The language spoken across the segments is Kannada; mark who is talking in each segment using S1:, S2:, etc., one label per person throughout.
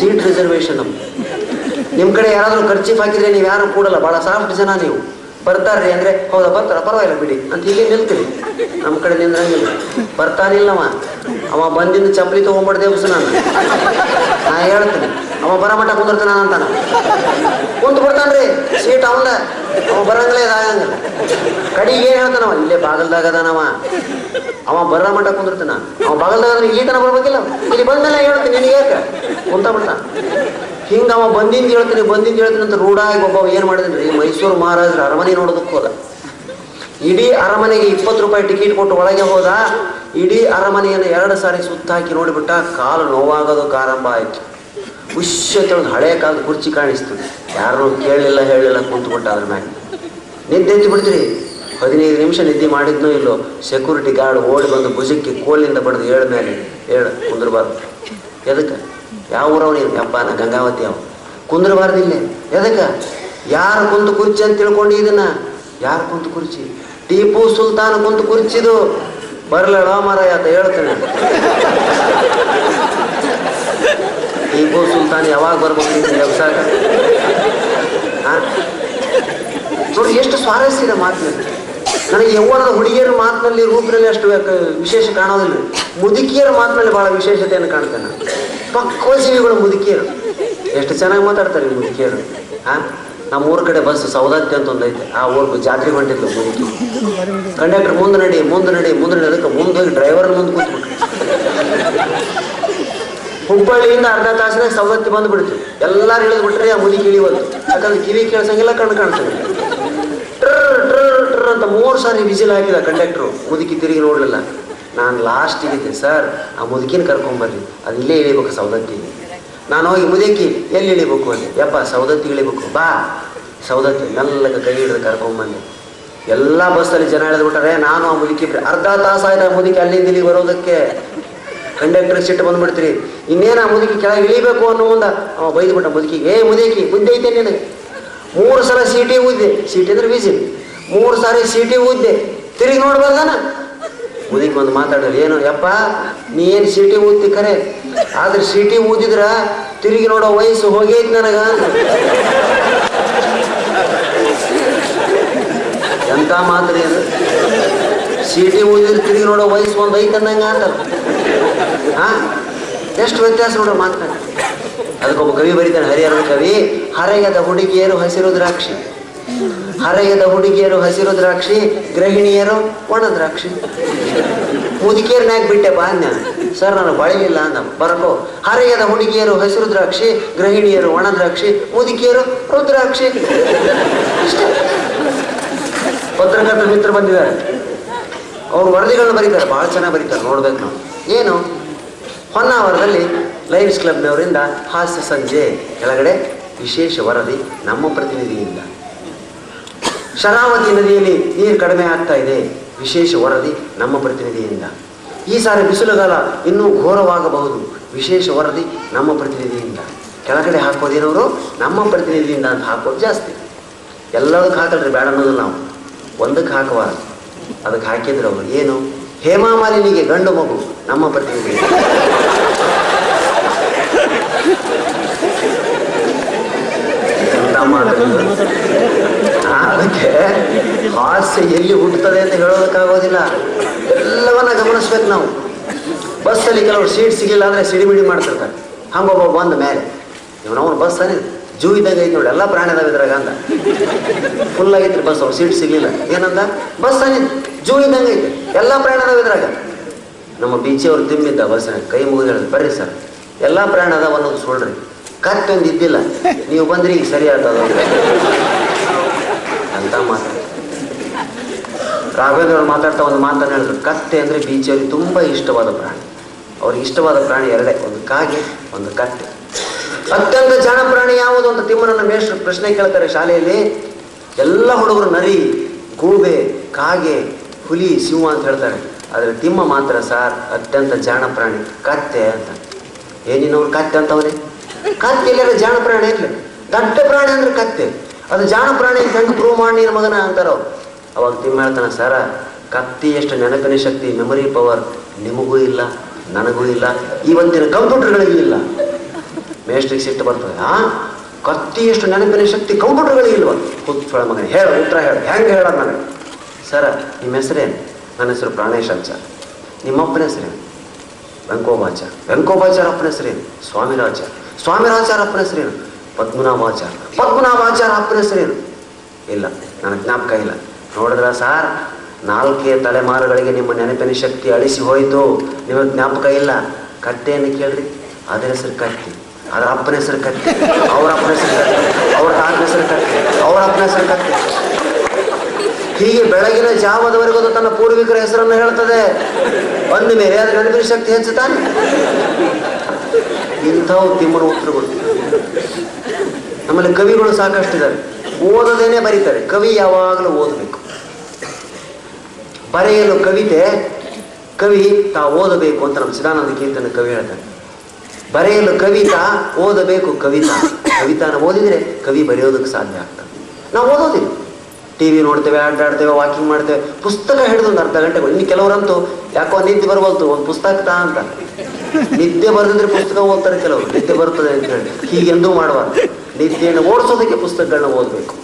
S1: ಸೀಟ್ ರಿಸರ್ವೇಶನ್ ನಮ್ದು. ನಿಮ್ಮ ಕಡೆ ಯಾರಾದರೂ ಖರ್ಚೀಫ್ ಹಾಕಿದ್ರೆ ನೀವು ಯಾರು ಕೂಡಲ್ಲ ಭಾಳ ಸಾಫ್ಟ್ ಜನ ನೀವು. ಬರ್ತಾರ್ರಿ ಅಂದರೆ, ಹೌದಾ, ಬರ್ತಾರ? ಪರವಾಗಿಲ್ಲ ಬಿಡಿ, ಅಂತ ಇಲ್ಲಿ ನಿಲ್ತೀವಿ. ನಮ್ಮ ಕಡೆ ನಿಂದ್ರಂಗಿಲ್ಲ. ಬರ್ತಾನಿಲ್ಲವ ಅವ ಬಂದಿಂದ ಚಪ್ಪಲಿ ತೊಗೊಂಡ್ಬಿಡ್ದೆ ನಾನು ನಾ ಹೇಳ್ತೀನಿ. ಅವ ಬರ ಮಟ್ಟ ಕುಂದಿರ್ತಾನ ಅಂತಾನ ಕುಂತು ಬಿಡ್ತಾನ್ರಿ ಸೀಟ್ ಅವಂದ ಅವ ಬರಂಗಲೇ ಇದಾಗಂಗಿಲ್ಲ ಕಡಿಗೆ ಏನ್ ಹೇಳ್ತಾನವ ಇಲ್ಲೇ ಬಾಗಲ್ದಾಗ ಅದಾನವ ಅವ. ಬರ ಮಟ್ಟ ಕುಂದಿರ್ತಾನ. ಅವ ಬಾಗಲ್ದಾಗ ಅಂದ್ರೆ ಇಲ್ಲಿ ಬರ್ಬೇಕಿಲ್ಲ ಇಲ್ಲಿ ಬಂದಲ್ಲ ಹೇಳ್ತೀನಿ ನಿನಗೆ ಕುಂತ ಬಿಡ್ತಾನ ಹಿಂಗ ಅವ ಬಂದಿಂದ ಹೇಳ್ತೀನಿ ಬಂದಿಂದ ಹೇಳ್ತೀನಿ ಅಂತ ರೂಢಾಗಿ ಒಬ್ಬ ಏನ್ ಮಾಡಿದ್ರಿ ಮೈಸೂರು ಮಹಾರಾಜರ ಅರಮನೆ ನೋಡೋದಕ್ಕೆ ಹೋದ. ಇಡೀ ಅರಮನೆಗೆ ಇಪ್ಪತ್ತು ರೂಪಾಯಿ ಟಿಕೆಟ್ ಕೊಟ್ಟು ಒಳಗೆ ಹೋದ. ಇಡೀ ಅರಮನೆಯನ್ನು ಎರಡು ಸಾರಿ ಸುತ್ತಾಕಿ ನೋಡಿಬಿಟ್ಟ ಕಾಲು ನೋವಾಗೋದಕ್ಕೆ ಆರಂಭ ಆಯ್ತು. ಹುಶ್ಯತೆ ಒಂದು ಹಳೆಯ ಕಾಲದ ಕುರ್ಚಿ ಕಾಣಿಸ್ತು. ಯಾರು ಕೇಳಲಿಲ್ಲ ಹೇಳಿಲ್ಲ ಕುಂತ್ಕೊಟ್ಟ ಅದ್ರ ಮ್ಯಾಗ. ನಿದ್ದೆ ಎದ್ದು ಬಿಡ್ತೀರಿ. ಹದಿನೈದು ನಿಮಿಷ ನಿದ್ದೆ ಮಾಡಿದ್ನೋ ಇಲ್ಲೋ ಸೆಕ್ಯೂರಿಟಿ ಗಾರ್ಡ್ ಓಡಿ ಬಂದು ಭುಜಕ್ಕೆ ಕೋಲಿಂದ ಬಡ್ದು ಹೇಳ ಮೇಲೆ ಏಳು ಕುಂದ್ರಬಾರ್ದು. ಎದಕ್ಕೆ? ಯಾವ ಊರವ ನೀನು ಅಪ್ಪ ನಾ ಗಂಗಾವತಿ ಅವ ಕುಂದ್ರಬಾರ್ದು ಇಲ್ಲೇ. ಎದಕ್ಕೆ? ಯಾರು ಕುಂತು ಕುರ್ಚಿ ಅಂತ ತಿಳ್ಕೊಂಡು ಇದನ್ನ? ಯಾರು ಕುಂತು ಕುರ್ಚಿ? ಟೀಪು ಸುಲ್ತಾನ್ ಕುಂತು ಕುರ್ಚಿದು. ಬರಲಡ ಮಾರಾಯ ಅಂತ ಹೇಳ್ತೇನೆ. ಟಿಪ್ಪು ಸುಲ್ತಾನ್ ಯಾವಾಗ ಬರ್ಬೇಕು ವ್ಯವಸಾಯ ನೋಡಿ ಎಷ್ಟು ಸ್ವಾರಸ್ಯ ಇದೆ. ಮಾತಿನಲ್ಲಿ ನನಗೆ ಯೌವನದ ಹುಡುಗಿಯರ ಮಾತಿನಲ್ಲಿ, ರೂಪದಲ್ಲಿ ಅಷ್ಟು ವಿಶೇಷ ಕಾಣೋದಿಲ್ಲ. ಮುದುಕಿಯರ ಮಾತಿನಲ್ಲಿ ಬಹಳ ವಿಶೇಷತೆಯನ್ನು ಕಾಣ್ತೇನೆ ನಾನು. ಪಕ್ವ ಜೀವಿಗಳು ಮುದುಕಿಯರು. ಎಷ್ಟು ಚೆನ್ನಾಗಿ ಮಾತಾಡ್ತಾರೆ ಮುದುಕಿಯರು. ಹಾ ನಮ್ಮ ಊರ ಕಡೆ ಬಸ್ ಸೌದತ್ತಿ ಅಂತ ಒಂದು ಐತೆ. ಆ ಊರ್ಗು ಜಾತ್ರೆ ಹೊಂಟಿದ್ಲು ಮುದುಕಿ. ಕಂಡಕ್ಟರ್ ಮುಂದೆ ನಡಿ ಮುಂದೆ ನಡಿ ಮುಂದೆ ನಡಿ, ಅದಕ್ಕೆ ಮುಂದೆ ಹೋಗಿ ಡ್ರೈವರ್ ಮುಂದೆ ಕೂತ್ಬಿಟ್ರು. ಹುಬ್ಬಳ್ಳಿಯಿಂದ ಅರ್ಧ ತಾಸಿನಾಗ ಸವದತ್ತಿ ಬಂದ್ಬಿಡ್ತು. ಎಲ್ಲಾರು ಇಳಿದು ಬಿಟ್ರೆ ಆ ಕಿಳಿ ಬಂತು. ಯಾಕಂದ್ರೆ ಕಿವಿ ಕೇಳಿಸಂಗಿಲ್ಲ, ಕಣ್ಣು ಕಾಣ್ತದೆ ಟ್ರ ಟ್ರರ್ ಟ್ರರ್ ಅಂತ ಮೂರು ಸಾರಿ ವಿಜಿಲ್ ಹಾಕಿದ ಕಂಡಕ್ಟ್ರು ಮುದುಕಿ ತಿರುಗಿ ನೋಡಲಿಲ್ಲ. ನಾನು ಲಾಸ್ಟ್ ಇದ್ದೆ, ಸರ್, ಆ ಮುದುಕಿನ ಕರ್ಕೊಂಬರ್ರಿ ಅದು ಇಲ್ಲೇ ಇಳಿಬೇಕು ಸವದತ್ತಿ. ನಾನು ಹೋಗಿ, ಮುದುಕಿ, ಎಲ್ಲಿ ಇಳಿಬೇಕು? ಅಂದೆ. ಯಪ್ಪ, ಸವದತ್ತಿ ಇಳಿಬೇಕು. ಬಾ. ಸವದತ್ತಿ ಮೆಲ್ಲಗ ಕೈ ಹಿಡಿದು ಕರ್ಕೊಂಬಂದೆ ಎಲ್ಲ ಬಸ್ಸಲ್ಲಿ ಜನ ಎಳೆದ್ಬಿಟ್ರೆ ನಾನು ಆ ಮುದುಕಿ ಅರ್ಧ ತಾಸು ಆಯ್ತು ಆ ಮುದುಕಿ ಅಲ್ಲಿಂದ ಇಲ್ಲಿಗೆ ಬರೋದಕ್ಕೆ. ಕಂಡಕ್ಟರ್ ಸಿಟ್ಟು ಬಂದ್ಬಿಡ್ತೀರಿ. ಇನ್ನೇನು ಆ ಮುದುಕಿ ಕೆಳಗೆ ಇಳಿಬೇಕು ಅನ್ನೋ ಒಂದು ಅವ ಬೈದ್ಬಿಟ್ಟ ಮುದುಕಿಗೆ ಏ ಮುದುಕಿ ಮುಂದೆ ಐತೆ ನಿನಗೆ. ಮೂರು ಸಲ ಸೀಟಿ ಊದ್ದೆ. ಸೀಟಿ ಅಂದ್ರೆ ವಿಸಿಲ್ ಮೂರು ಸಾರಿ ಸೀಟಿ ಊದ್ದೆ. ತಿರುಗಿ ನೋಡ್ಬಾರ್ದಾನ? ಮುದುಕಿ ಬಂದು ಮಾತಾಡೋರು ಏನು, ಯಪ್ಪ, ನೀ ಏನು ಸೀಟಿ ಊದ್ತಿ ಖರೆ ಆದ್ರೆ ಸೀಟಿ ಊದಿದ್ರ ತಿರುಗಿ ನೋಡೋ ವಯಸ್ಸು ಹೋಗೈತಿ ನನಗ. ಎಂತ ಮಾತ್ರಿ ಸೀಟಿ ಊದಿದ್ರೆ ತಿರುಗಿ ನೋಡೋ, ವಯಸ್ಸು ಒಂದು ಐತೆ ಅಂದಂಗ ಆತಲ್ಲ ಹಾ ಎಷ್ಟು ವ್ಯತ್ಯಾಸ ನೋಡೋ ಮಾತಾಡ ಅದಕ್ಕೊಬ್ಬ ಕವಿ ಬರೀತಾನೆ ಹರಿಹರದ ಕವಿ, ಹರೆಯದ ಹುಡುಗಿಯರು ಹಸಿರು ದ್ರಾಕ್ಷಿ. ಹರೆಯದ ಹುಡುಗಿಯರು ಹಸಿರು ದ್ರಾಕ್ಷಿ, ಗೃಹಿಣಿಯರು ಒಣ ದ್ರಾಕ್ಷಿ. ಮುದುಕಿಯರ್ನಾಗ ಬಿಟ್ಟೆ, ಬಾ ಅನ್ಯ ಸರ್ ನಾನು ಬಳಿಲಿಲ್ಲ ಅಂದ. ಬರಕೋ. ಹರೆಯದ ಹುಡುಗಿಯರು ಹಸಿರು ದ್ರಾಕ್ಷಿ, ಗೃಹಿಣಿಯರು ಒಣ ದ್ರಾಕ್ಷಿ, ಮುದುಕಿಯರು ರುದ್ರಾಕ್ಷಿ. ಪತ್ರಕರ್ತ ಮಿತ್ರ ಬಂದಿದ್ದಾರೆ. ಅವ್ರು ವರದಿಗಳನ್ನ ಬರೀತಾರೆ ಭಾಳ ಚೆನ್ನಾಗಿ ಬರೀತಾರೆ, ನೋಡ್ಬೇಕು ನಾವು. ಏನು? ಹೊನ್ನಾವರದಲ್ಲಿ ಲೈವ್ಸ್ ಕ್ಲಬ್ನವರಿಂದ ಹಾಸ್ಯ ಸಂಜೆ, ಕೆಳಗಡೆ ವಿಶೇಷ ವರದಿ ನಮ್ಮ ಪ್ರತಿನಿಧಿಯಿಂದ. ಶರಾವತಿ ನದಿಯಲ್ಲಿ ನೀರು ಕಡಿಮೆ ಆಗ್ತಾ ಇದೆ, ವಿಶೇಷ ವರದಿ ನಮ್ಮ ಪ್ರತಿನಿಧಿಯಿಂದ. ಈ ಸಾರಿ ಬಿಸಿಲುಗಾಲ ಇನ್ನೂ ಘೋರವಾಗಬಹುದು, ವಿಶೇಷ ವರದಿ ನಮ್ಮ ಪ್ರತಿನಿಧಿಯಿಂದ. ಕೆಳಗಡೆ ಹಾಕೋದೇನವರು? ನಮ್ಮ ಪ್ರತಿನಿಧಿಯಿಂದ ಅಂತ ಹಾಕೋದು ಜಾಸ್ತಿ. ಎಲ್ಲದಕ್ಕೆ ಹಾಕಲ್ರಿ, ಬೇಡ ಅನ್ನೋದು ನಾವು. ಒಂದಕ್ಕೆ ಹಾಕಬಾರದು. ಅದಕ್ಕೆ ಹಾಕಿದ್ರು ಅವರು ಏನು? ಹೇಮಾ ಮಾಲಿನಿಗೆ ಗಂಡು ಮಗು, ನಮ್ಮ ಪ್ರತಿನಿಧಿ. ಅದಕ್ಕೆ ಹಾಸ್ಯ ಎಲ್ಲಿ ಹುಟ್ಟುತ್ತದೆ ಅಂತ ಹೇಳೋದಕ್ಕಾಗೋದಿಲ್ಲ. ಎಲ್ಲವನ್ನ ಗಮನಿಸ್ಬೇಕು ನಾವು. ಬಸ್ಸಲ್ಲಿ ಕೆಲವರು ಸೀಟ್ ಸಿಗಿಲ್ಲ ಅಂದ್ರೆ ಸಿಡಿಮಿಡಿ ಮಾಡ್ತಿರ್ತಾರೆ. ಹಂಗೊಬ್ಬ ಬಂದ ಮೇಲೆ, ಇವನವನು ಬಸ್ ಅನಿ ಜೂ ಇದ್ದಂಗೆ ಐತಿ ನೋಡಿ, ಎಲ್ಲ ಪ್ರಾಣಿದಾವ ಇದ್ರಾಗ ಅಂದ. ಫುಲ್ ಆಗಿತ್ತು ಬಸ್ ಅವ್ರು ಸೀಟ್ ಸಿಗ್ಲಿಲ್ಲ. ಏನಂದ? ಬಸ್ ಆಗಿತ್ತು ಜೂ ಇದ್ದಂಗೆ ಐತೆ. ಎಲ್ಲ ಪ್ರಯಾಣ ಅದಾವ ಇದ್ರಾಗ. ನಮ್ಮ ಬೀಚಿ ಅವ್ರು ತಿಮ್ಮಿದ್ದ ಬಸ್ನಾಗ ಕೈ ಮುಗಿದು ಹೇಳಿದ್ರು ಬರ್ರಿ ಸರ್. ಎಲ್ಲ ಪ್ರಯಾಣ ಅದಾವ ಅನ್ನೋದು ಸುಳ್ರಿ ಒಂದು ಇದ್ದಿಲ್ಲ ನೀವು ಬಂದ್ರಿ, ಈಗ ಸರಿ ಆಗ್ತದ ಅಂತ ಮಾತು. ರಾಘವೇಂದ್ರ ಮಾತಾಡ್ತಾ ಒಂದು ಮಾತನ್ನು ಹೇಳಿದ್ರು. ಕತ್ತೆ ಅಂದ್ರೆ ಬೀಚವ್ರಿಗೆ ತುಂಬಾ ಇಷ್ಟವಾದ ಪ್ರಾಣಿ. ಅವ್ರಿಗೆ ಇಷ್ಟವಾದ ಪ್ರಾಣಿ ಎರಡೇ. ಒಂದು ಕಾಗೆ, ಒಂದು ಕತ್ತೆ. ಅತ್ಯಂತ ಜಾಣ ಪ್ರಾಣಿ ಯಾವುದು ಅಂತ ತಿಮ್ಮನನ್ನು ಮೇಷ್ಟ್ರು ಪ್ರಶ್ನೆ ಕೇಳ್ತಾರೆ ಶಾಲೆಯಲ್ಲಿ. ಎಲ್ಲ ಹುಡುಗರು ನರಿ, ಗೂಬೆ, ಕಾಗೆ, ಹುಲಿ, ಸಿಂಹ ಅಂತ ಹೇಳ್ತಾರೆ. ಆದರೆ ತಿಮ್ಮ ಮಾತ್ರ ಸಾರ್, ಅತ್ಯಂತ ಜಾಣ ಪ್ರಾಣಿ ಕತ್ತೆ ಅಂತ. ಏನಿನವ್ರು ಕತ್ತೆ ಅಂತವನೇ ಕತ್ತೆ ಇಲ್ಲ ಜಾಣ ಪ್ರಾಣಿ ಇರಲಿ ದಟ್ಟ ಪ್ರಾಣಿ ಅಂದ್ರೆ ಕತ್ತೆ. ಅದು ಜಾಣ ಪ್ರಾಣಿ ಅಂತ ಹೆಂಗೆ ಪ್ರೂವ್ ಮಾಡಿ ನಿನ್ನ ಮಗನ ಅಂತಾರೋ. ಅವಾಗ ತಿಮ್ಮ ಹೇಳ್ತಾನೆ, ಸರ, ಕತ್ತಿ ಎಷ್ಟು ನೆನಪಿನ ಶಕ್ತಿ ಮೆಮೊರಿ ಪವರ್ ನಿಮಗೂ ಇಲ್ಲ, ನನಗೂ ಇಲ್ಲ ಇವತ್ತಿನ ಕಂಪ್ಯೂಟರ್ಗಳಿಗೂ ಇಲ್ಲ. ಮೇಷ್ಟ್ರಿಗೆ ಸಿಟ್ಟು ಬರ್ತದೆ, ಆ? ಕತ್ತಿಯಷ್ಟು ನೆನಪಿನ ಶಕ್ತಿ ಕಂಪ್ಯೂಟರ್ಗಳಿಗೆ ಇಲ್ವ? ಹುಚ್ಚೊಳ ಮಗನ, ಹೇಳ, ಉತ್ತರ ಹೇಳ, ಹೆಂಗೆ ಹೇಳ ನನಗೆ? ಸರ, ನಿಮ್ಮ ಹೆಸರೇನು ನನ್ನ ಹೆಸರು ಪ್ರಾಣೇಶ್ ಪ್ರಾಣೇಶಾಚಾರ್ಯ ನಿಮ್ಮಪ್ಪನ ಹೆಸರೇನು ವೆಂಕೋಬಾಚಾರ್ ಅಪ್ಪನ ಹೆಸರೇನು ಸ್ವಾಮಿರಾಚಾರ್ ಸ್ವಾಮಿರಾಚಾರ ಅಪ್ಪನ ಹೆಸರೇನು ಪದ್ಮನಾಭಾಚಾರ್. ಪದ್ಮನಾಭಾಚಾರ ಅಪ್ಪನ ಹೆಸರೇನು ಇಲ್ಲ ನನ್ನ ಜ್ಞಾಪಕ ಇಲ್ಲ. ನೋಡಿದ್ರ ಸಾರ್? ನಾಲ್ಕೇ ತಲೆಮಾರುಗಳಿಗೆ ನಿಮ್ಮ ನೆನಪಿನ ಶಕ್ತಿ ಅಳಿಸಿ ಹೋಯಿತು. ನಿಮಗೆ ಜ್ಞಾಪಕ ಇಲ್ಲ. ಕತ್ತೆಯನ್ನು ಕೇಳ್ರಿ, ಅದರ ಹೆಸರು ಕತ್ತಿ ಅದರ ಅಪ್ಪನ ಹೆಸರು ಕತ್ತೆ ಅವ್ರ ಅಪ್ಪನ ಹೆಸರು ಕತ್ತೆ ಅವ್ರ ತಾತನ ಹೆಸರು ಕತ್ತೆ ಅವ್ರ ಅಪ್ಪನ ಹೆಸರು ಕತ್ತೆ ಹೀಗೆ ಬೆಳಗಿನ ಜಾವದವರೆಗೂ ಅದು ತನ್ನ ಪೂರ್ವಿಕರ ಹೆಸರನ್ನು ಹೇಳ್ತದೆ. ಬಂದ ಮೇಲೆ ಅದರ ನೆನಪಿನ ಶಕ್ತಿ ಹೆಚ್ಚುತ್ತಾನೆ. ಇಂಥವು ತಿಮ್ಮನ ಉತ್ತರಗಳು. ನಮ್ಮಲ್ಲಿ ಕವಿಗಳು ಸಾಕಷ್ಟಿದ್ದಾರೆ. ಓದದೇನೆ ಬರೀತಾರೆ. ಕವಿ ಯಾವಾಗಲೂ ಓದಬೇಕು. ಬರೆಯಲು ಕವಿತೆ, ಕವಿ ತಾ ಓದಬೇಕು ಅಂತ ನಮ್ಮ ಸಿದಾನಂದ ಕೀರ್ತನ ಕವಿ ಹೇಳ್ತಾನೆ ಬರೆಯಲು ಕವಿತಾ ಓದಬೇಕು ಕವಿತಾ. ಕವಿತಾನ ಓದಿದರೆ ಕವಿ ಬರೆಯೋದಕ್ಕೆ ಸಾಧ್ಯ ಆಗ್ತದೆ. ನಾವು ಓದೋದಿಲ್ಲ. ಟಿ ವಿ ನೋಡ್ತೇವೆ, ಆಟಾಡ್ತೇವೆ ವಾಕಿಂಗ್ ಮಾಡ್ತೇವೆ, ಪುಸ್ತಕ ಹಿಡಿದು ಒಂದು ಅರ್ಧ ಗಂಟೆ ಇನ್ನು ಕೆಲವರಂತೂ ಯಾಕೋ ನಿದ್ದೆ ಬರಬಲ್ತು ಒಂದು ಪುಸ್ತಕ ತಾ ಅಂತ ನಿದ್ದೆ ಬರೆದಿದ್ರೆ ಪುಸ್ತಕ ಓದ್ತಾರೆ ಕೆಲವರು. ನಿದ್ದೆ ಬರ್ತದೆ ಅಂತ ಹೇಳಿ. ಹೀಗೆಂದೂ ಮಾಡಬಾರ್ದು. ನಿದ್ದೆಯನ್ನು ಓಡಿಸೋದಕ್ಕೆ ಪುಸ್ತಕಗಳನ್ನ ಓದಬೇಕು.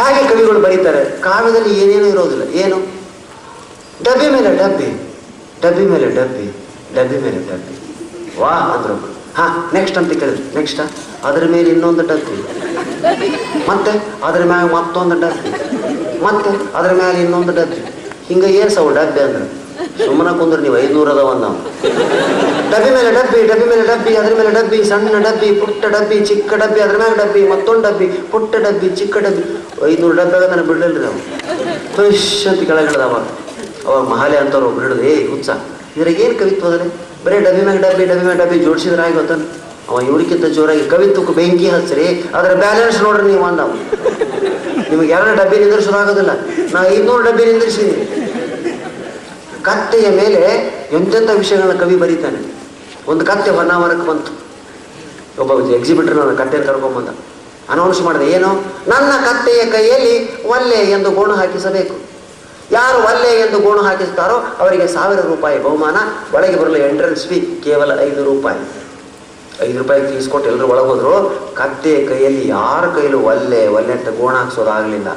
S1: ಹಾಗೆ ಕವಿಗಳು ಬರೀತಾರೆ. ಕಾವ್ಯದಲ್ಲಿ ಏನೇನು ಇರೋದಿಲ್ಲ. ಏನು? ಡಬ್ಬಿ ಮೇಲೆ ಡಬ್ಬಿ. ಡಬ್ಬಿ ಮೇಲೆ ಡಬ್ಬಿ. ಡಬ್ಬಿ ಮೇಲೆ ಡಬ್ಬಿ ವಾ ಅಂದ್ರು ಹಾ ನೆಕ್ಸ್ಟ್ ಅಂತ ಕೇಳಿದ್ರು. ನೆಕ್ಸ್ಟ್ ಅದರ ಮೇಲೆ ಇನ್ನೊಂದು ಡಬ್ಬಿ. ಮತ್ತೆ? ಅದ್ರ ಮ್ಯಾಗ ಮತ್ತೊಂದು ಡಬ್ಬಿ. ಮತ್ತೆ? ಅದ್ರ ಮ್ಯಾಲ ಇನ್ನೊಂದು ಡಬ್ಬಿ. ಹಿಂಗ ಏನು ಸವ ಡಬ್ಬಿ ಅಂದ್ರೆ. ಸುಮ್ಮನೆ ಕುಂದ್ರೆ ನೀವು ಐದುನೂರು ಅದಾವ ನಾವು ಡಬ್ಬಿ ಮೇಲೆ ಡಬ್ಬಿ ಡಬ್ಬಿ ಮೇಲೆ ಡಬ್ಬಿ, ಅದ್ರ ಮೇಲೆ ಡಬ್ಬಿ, ಸಣ್ಣ ಡಬ್ಬಿ, ಪುಟ್ಟ ಡಬ್ಬಿ, ಚಿಕ್ಕ ಡಬ್ಬಿ, ಅದ್ರ ಮೇಲೆ ಡಬ್ಬಿ, ಮತ್ತೊಂದು ಡಬ್ಬಿ, ಪುಟ್ಟ ಡಬ್ಬಿ, ಚಿಕ್ಕ ಡಬ್ಬಿ. ಐನೂರು ಡಬ್ಬಿ ಆಗ ನಾನು ಬಿಡಲಿಲ್ಲ ನಾವು ಅಂತ ಕೆಳಗಿಳ್ದ ಅವಾಗ ಮಹಾಲೆ ಅಂತವ್ರು ಒಬ್ರು ಹಿಡಿದು ಏ ಇದ್ರಾಗ ಏನು ಕವಿತ್ವ ಅದ್ರೆ? ಬರೀ ಡಬ್ಬಿ ಮ್ಯಾಗ ಡಬ್ಬಿ ಡಬ್ಬಿ ಮ್ಯಾಗ ಡಬ್ಬಿ ಜೋಡಿಸಿದ್ರೆ ಆಗಿ ಅವ ಇವ್ರಿಗಿಂತ ಜೋರಾಗಿ ಕವಿತ್ವಕ್ಕೆ ಬೆಂಕಿ ಹಚ್ಚ್ರಿ ಅದರ ಬ್ಯಾಲೆನ್ಸ್ ನೋಡ್ರಿ ನೀವು ಅಂದ. ನಿಮಗೆ ಎರಡು ಡಬ್ಬಿ ನಿಂದ್ರಿಸೋದಾಗೋದಿಲ್ಲ ನಾ ಇನ್ನೂರು ಡಬ್ಬಿ ನಿಂದ್ರಿಸಿದ್ದೀನಿ ಕತ್ತೆಯ ಮೇಲೆ ಎಂತೆಂಥ ವಿಷಯಗಳನ್ನ ಕವಿ ಬರೀತಾನೆ. ಒಂದು ಕತ್ತೆ ಹೊನ್ನಾವರಕ್ಕೆ ಬಂತು. ಒಬ್ಬ ಎಕ್ಸಿಬಿಟರ್ ನನ್ನ ಕಟ್ಟೆಯನ್ನು ಕರ್ಕೊಂಬಂದ. ಅನೌನ್ಸ್ ಮಾಡಿದೆ, ಏನು? ನನ್ನ ಕತ್ತೆಯ ಕೈಯಲ್ಲಿ ಒಲ್ಲೆ ಎಂದು ಗೋಣು ಹಾಕಿಸಬೇಕು. ಯಾರು ಒಲ್ಲೆ ಎಂದು ಗೋಣು ಹಾಕಿಸ್ತಾರೋ ಅವರಿಗೆ ಸಾವಿರ ರೂಪಾಯಿ ಬಹುಮಾನ, ಒಳಗೆ ಬರಲು ಎಂಟ್ರೆನ್ಸ್ ಫೀ ಕೇವಲ ಐದು ರೂಪಾಯಿ. ಐದು ರೂಪಾಯಿ ತೀಸ್ಕೊಟ್ಟು ಎಲ್ಲರೂ ಒಳಗೆ ಹೋದ್ರು, ಕತ್ತೆ ಕೈಯಲ್ಲಿ ಯಾರ ಕೈಯಲ್ಲೂ ಒಲ್ಲೆ ಒಲ್ಲೆ ಅಂತ ಗೋಣ ಹಾಕ್ಸೋದಾಗಲಿಲ್ಲ.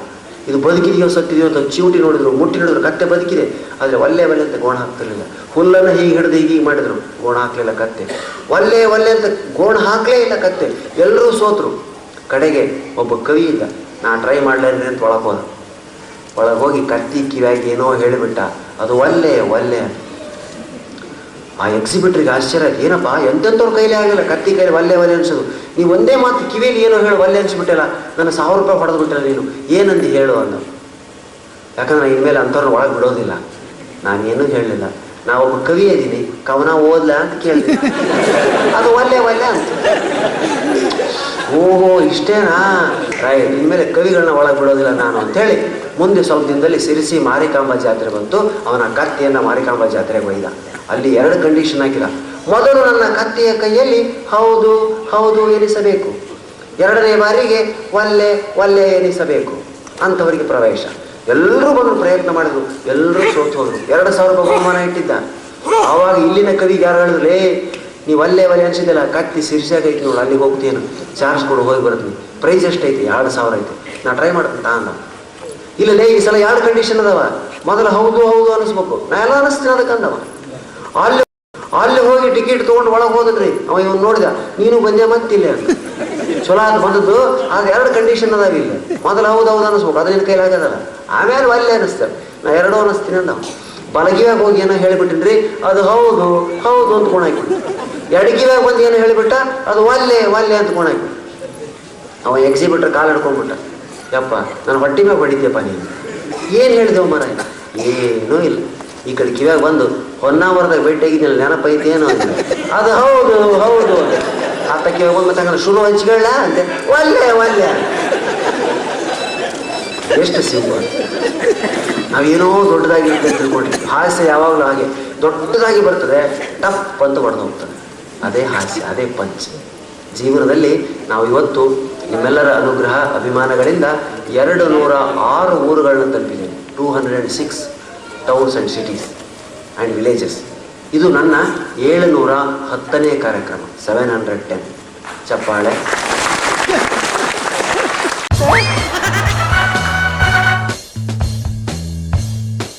S1: ಇದು ಬದುಕಿದೆಯೋ ಸತ್ತಿದೆಯೋ ಅಂತ ಚೀಟಿ ನೋಡಿದ್ರು, ಮುಟ್ಟಿ ನೋಡಿದ್ರು, ಕತ್ತೆ ಬದುಕಿದೆ. ಆದರೆ ಒಲ್ಲೆ ಒಲ್ಲೆ ಅಂತ ಗೋಣ ಹಾಕ್ತಿರ್ಲಿಲ್ಲ. ಹುಲ್ಲನ್ನು ಹೀಗೆ ಹಿಡಿದು ಹೀಗೆ ಮಾಡಿದ್ರು, ಗೋಣ ಹಾಕಲಿಲ್ಲ ಕತ್ತೆ. ಒಲ್ಲೆ ಒಲ್ಲೆ ಅಂತ ಗೋಣ ಹಾಕಲೇ ಇಲ್ಲ ಕತ್ತೆ. ಎಲ್ಲರೂ ಸೋತರು. ಕಡೆಗೆ ಒಬ್ಬ ಕವಿ ಇದ್ದ ನಾ ಟ್ರೈ ಮಾಡಲೇ ಅಂತ ಒಳಗೆ ಒಳಗೆ ಹೋಗಿ ಕತ್ತಿ ಕಿವಿಯಾಗಿ ಏನೋ ಹೇಳಿಬಿಟ್ಟ. ಅದು ಒಲ್ಲೆ ಒಲ್ಲೆ. ಆ ಎಕ್ಸಿಬಿಟ್ರಿಗೆ ಆಶ್ಚರ್ಯ ಏನಪ್ಪ, ಎಂತೆಂಥವ್ರ ಕೈಲೇ ಆಗಿಲ್ಲ ಕತ್ತಿ ಕೈಲಿ ಒಲ್ಲೆ ಒಲ್ಲೆ ಅನ್ಸೋದು. ನೀವು ಒಂದೇ ಮಾತು ಕಿವಿಯಲ್ಲಿ ಏನೋ ಹೇಳು, ಒಲ್ಲೆ ಅನ್ಸ್ಬಿಟ್ಟಿಲ್ಲ ನನ್ನ ಸಾವಿರ ರೂಪಾಯಿ ಹೊಡೆದು ನೀನು. ಏನಂದು ಹೇಳು ಅಂದ. ಯಾಕಂದ್ರೆ ಇನ್ಮೇಲೆ ಅಂಥವ್ರನ್ನ ಒಳಗೆ ಬಿಡೋದಿಲ್ಲ. ನಾನೇನು ಹೇಳಲಿಲ್ಲ. ನಾವೊಬ್ಬ ಕವಿ ಇದ್ದೀನಿ ಕವನ ಓದ್ಲ ಅಂತ ಕೇಳಿದೆ. ಅದು ಒಲ್ಲೆ ಒಲ್ಲೆ ಅಂತ. ಓಹೋ, ಇಷ್ಟೇನಾ? ರೈಟ್, ಇನ್ಮೇಲೆ ಕವಿಗಳನ್ನ ಒಳಗೆ ಬಿಡೋದಿಲ್ಲ ನಾನು ಅಂತೇಳಿ ಮುಂದೆ ಸ್ವಲ್ಪ ದಿನದಲ್ಲಿ ಸಿರಿಸಿ ಮಾರಿಕಾಂಬ ಜಾತ್ರೆ ಬಂತು. ಅವನ ಕತ್ತಿಯನ್ನು ಮಾರಿಕಾಂಬ ಜಾತ್ರೆಗೆ ಒಯ್ದ. ಅಲ್ಲಿ ಎರಡು ಕಂಡೀಷನ್ ಹಾಕಿದ. ಮೊದಲು ನನ್ನ ಕತ್ತಿಯ ಕೈಯಲ್ಲಿ ಹೌದು ಹೌದು ಎನಿಸಬೇಕು. ಎರಡನೇ ಬಾರಿಗೆ ಒಲ್ಲೆ ಒಲ್ಲೆ ಎನಿಸಬೇಕು ಅಂಥವರಿಗೆ ಪ್ರವೇಶ. ಎಲ್ಲರೂ ಬಂದು ಪ್ರಯತ್ನ ಮಾಡಿದ್ರು. ಎಲ್ಲರೂ ಸೋತು ಹೋದ್ರು. ಎರಡು ಸಾವಿರ ರೂಪಾಯಿ ಬಹುಮಾನ ಇಟ್ಟಿದ್ದ. ಆವಾಗ ಇಲ್ಲಿನ ಕವಿಗೆ ಯಾರು ಹೇಳಿದ್ರೆ ನೀವು ಅಲ್ಲೇ ಒಲೆ ಅನಿಸಿದಲ್ಲ ಕತ್ತಿ ಸಿರ್ಸಾಗ ಐತಿ ನೋಡು, ಅಲ್ಲಿಗೆ ಹೋಗ್ತೀನಿ. ಚಾರ್ಜ್ ಕೊಡು, ಹೋಗಿ ಬರ್ತೀನಿ ಪ್ರೈಸ್ ಎಷ್ಟೈತಿ? ಎರಡು ಸಾವಿರ ಐತಿ. ನಾ ಟ್ರೈ ಮಾಡ್ತೀನಿ ತಾ ಅಂದ ಇಲ್ಲ, ಲೇ, ಈ ಸಲ ಎರಡು ಕಂಡೀಷನ್ ಅದಾವ. ಮೊದಲು ಹೌದು ಹೌದು ಅನಿಸ್ಬೇಕು ನಾ ಎಲ್ಲ ಅನಿಸ್ತೀನಿ ಅದಕ್ಕೆ ಅಂದವ. ಅಲ್ಲಿ ಅಲ್ಲಿ ಹೋಗಿ ಟಿಕೆಟ್ ತೊಗೊಂಡು ಒಳಗೆ ಹೋದ್ರಿ ಅವ ಇವನು ನೋಡಿದ, ನೀನು ಬಂದೆ ಮತ್ತಿಲ್ಲ ಚಲೋ ಅದು ಬಂದದ್ದು ಆಗ ಎರಡು ಕಂಡೀಷನ್ ಅದಾವ ಇಲ್ಲಿ. ಮೊದಲು ಹೌದು ಹೌದು ಅನಿಸ್ಬೇಕು ಅದ್ರ ನಿನ್ನ ಕೈಲಿ ಆಗದಲ್ಲ ಆಮೇಲೆ ಒಲ್ಲೆ ಅನಿಸ್ತಾರೆ ನಾ ಎರಡು ಅನಿಸ್ತೀನಿ ಅಂದ ಬಲಗಿವಾಗ ಹೋಗಿ ಏನೋ ಹೇಳಿಬಿಟ್ಟಿನ್ರಿ, ಅದು ಹೌದು ಹೌದು ಅಂತ ಕೋಣಾಕಿ. ಎಡಗಿವಾಗ ಬಂದು ಏನೋ ಹೇಳಿಬಿಟ್ಟ, ಅದು ಒಲ್ಲೆ ಒಲ್ಲೆ ಅಂತ ಕೋಣಾಕಿ. ಅವ ಎಕ್ಸಿಬಿಟ್ರ್ ಕಾಲ್ ಹಿಡ್ಕೊಂಡ್ಬಿಟ್ಟ. ಯಪ್ಪ, ನಾನು ಹೊಟ್ಟೆ ಮ್ಯಾಗ ಹೊಡಿತೀಯಪ್ಪ ನೀನು. ಏನು ಹೇಳಿದೆವು ಮರ ಏನೂ ಇಲ್ಲ. ಈ ಕಡೆ ಕಿವ್ಯಾಗ ಬಂದು, ಹೊನ್ನಾವರದಾಗ ಭೇಟಿಯಾಗಿದ್ದಿಲ್ಲ ನೆನಪೈತಿ ಏನು ಅಂತ. ಅದು ಹೌದು ಹೌದು. ಆತ ಕಿವ್ಯಾಗ ಬಂದು ಮತ್ತೆ ಶುರು ಹಂಚ್ಕೊಳ್ಳ ಅಂತೆ. ಒಲ್ಲೆ ಒಲ್ಲೆ. ಎಷ್ಟು ಸಿಂಪಲ್ ನಾವೇನೋ ದೊಡ್ಡದಾಗಿ ತಿಳ್ಕೊಂಡ್ವಿ ಹಾಸ್ಯ ಯಾವಾಗಲೂ ಹಾಗೆ ದೊಡ್ಡದಾಗಿ ಬರ್ತದೆ ಟಪ್ ಅಂತ ಹೊಡೆದು ಹೋಗ್ತದೆ. ಅದೇ ಹಾಸ್ಯ, ಅದೇ ಪಂಚ. ಜೀವನದಲ್ಲಿ ನಾವು ಇವತ್ತು ನಿಮ್ಮೆಲ್ಲರ ಅನುಗ್ರಹ, ಅಭಿಮಾನಗಳಿಂದ ಎರಡು ನೂರ ಆರು ಊರುಗಳನ್ನ ತಲುಪಿದೆ. Two hundred and six towns and cities and villages. ಇದು ನನ್ನ ಏಳುನೂರ ಹತ್ತನೇ ಕಾರ್ಯಕ್ರಮ, ಸೆವೆನ್ ಹಂಡ್ರೆಡ್ ಟೆನ್, ಚಪ್ಪಾಳೆ.